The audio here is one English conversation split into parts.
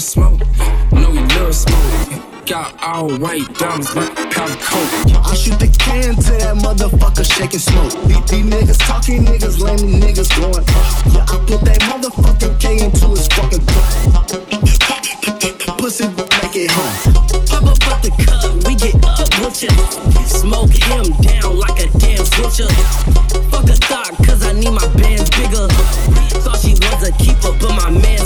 smoke. No, you love smoke. Got all white diamonds like powder coat. I shoot the can to that motherfucker shaking smoke. These, niggas talking, niggas lame, niggas going. Yeah, I put that motherfucking K into his fucking pussy, make it home. Pop up out the cut, we get up with ya. Smoke him down like a damn switcher. Fuck a thought, cause I need my bands bigger. Thought she was a keeper, but my man's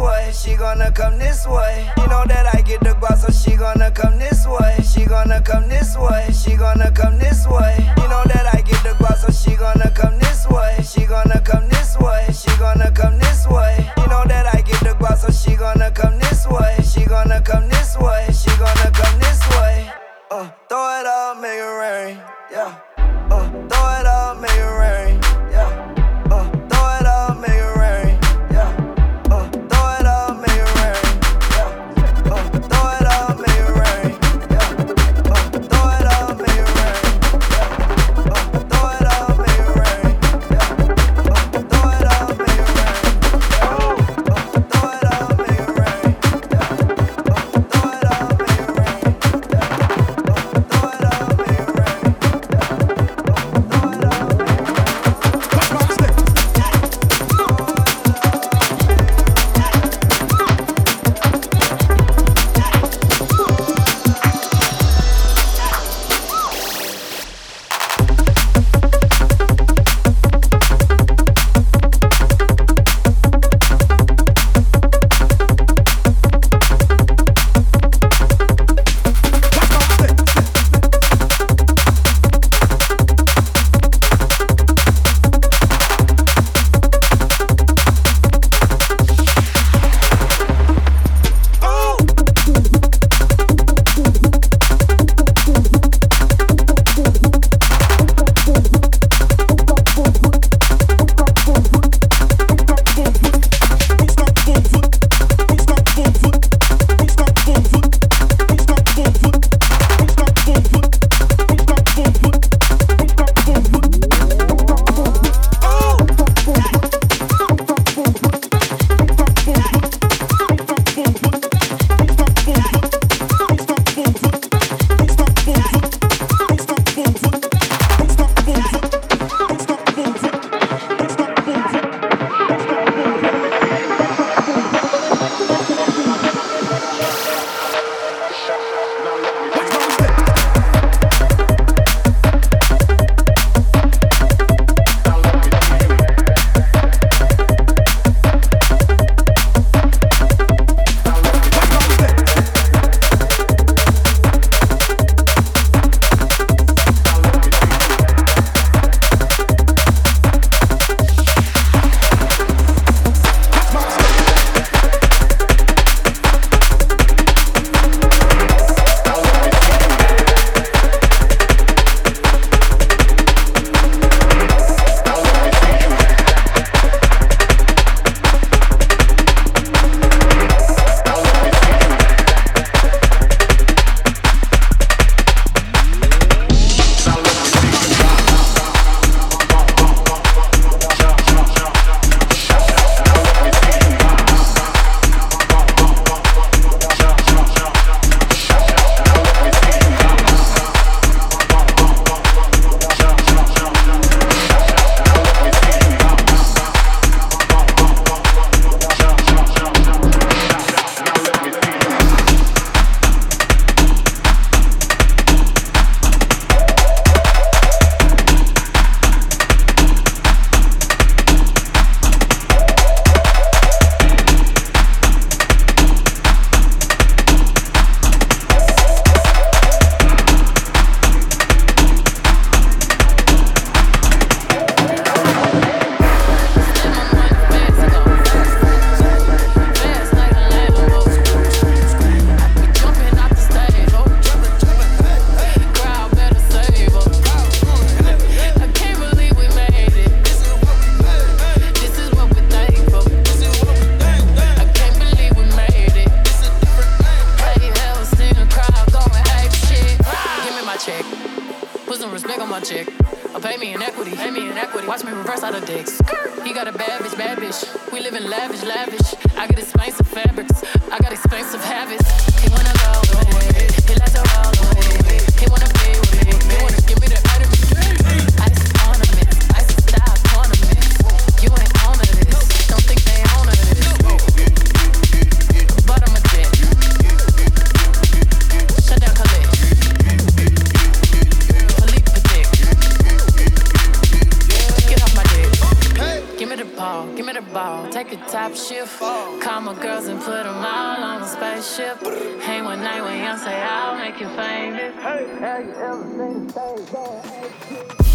way. She gonna come this way. You know that I get the guap, so she ball, give me the ball, take a top shift. Call my girls and put them all on the spaceship. Hang one night when you say I'll make you famous. Hey, have you ever seen a stage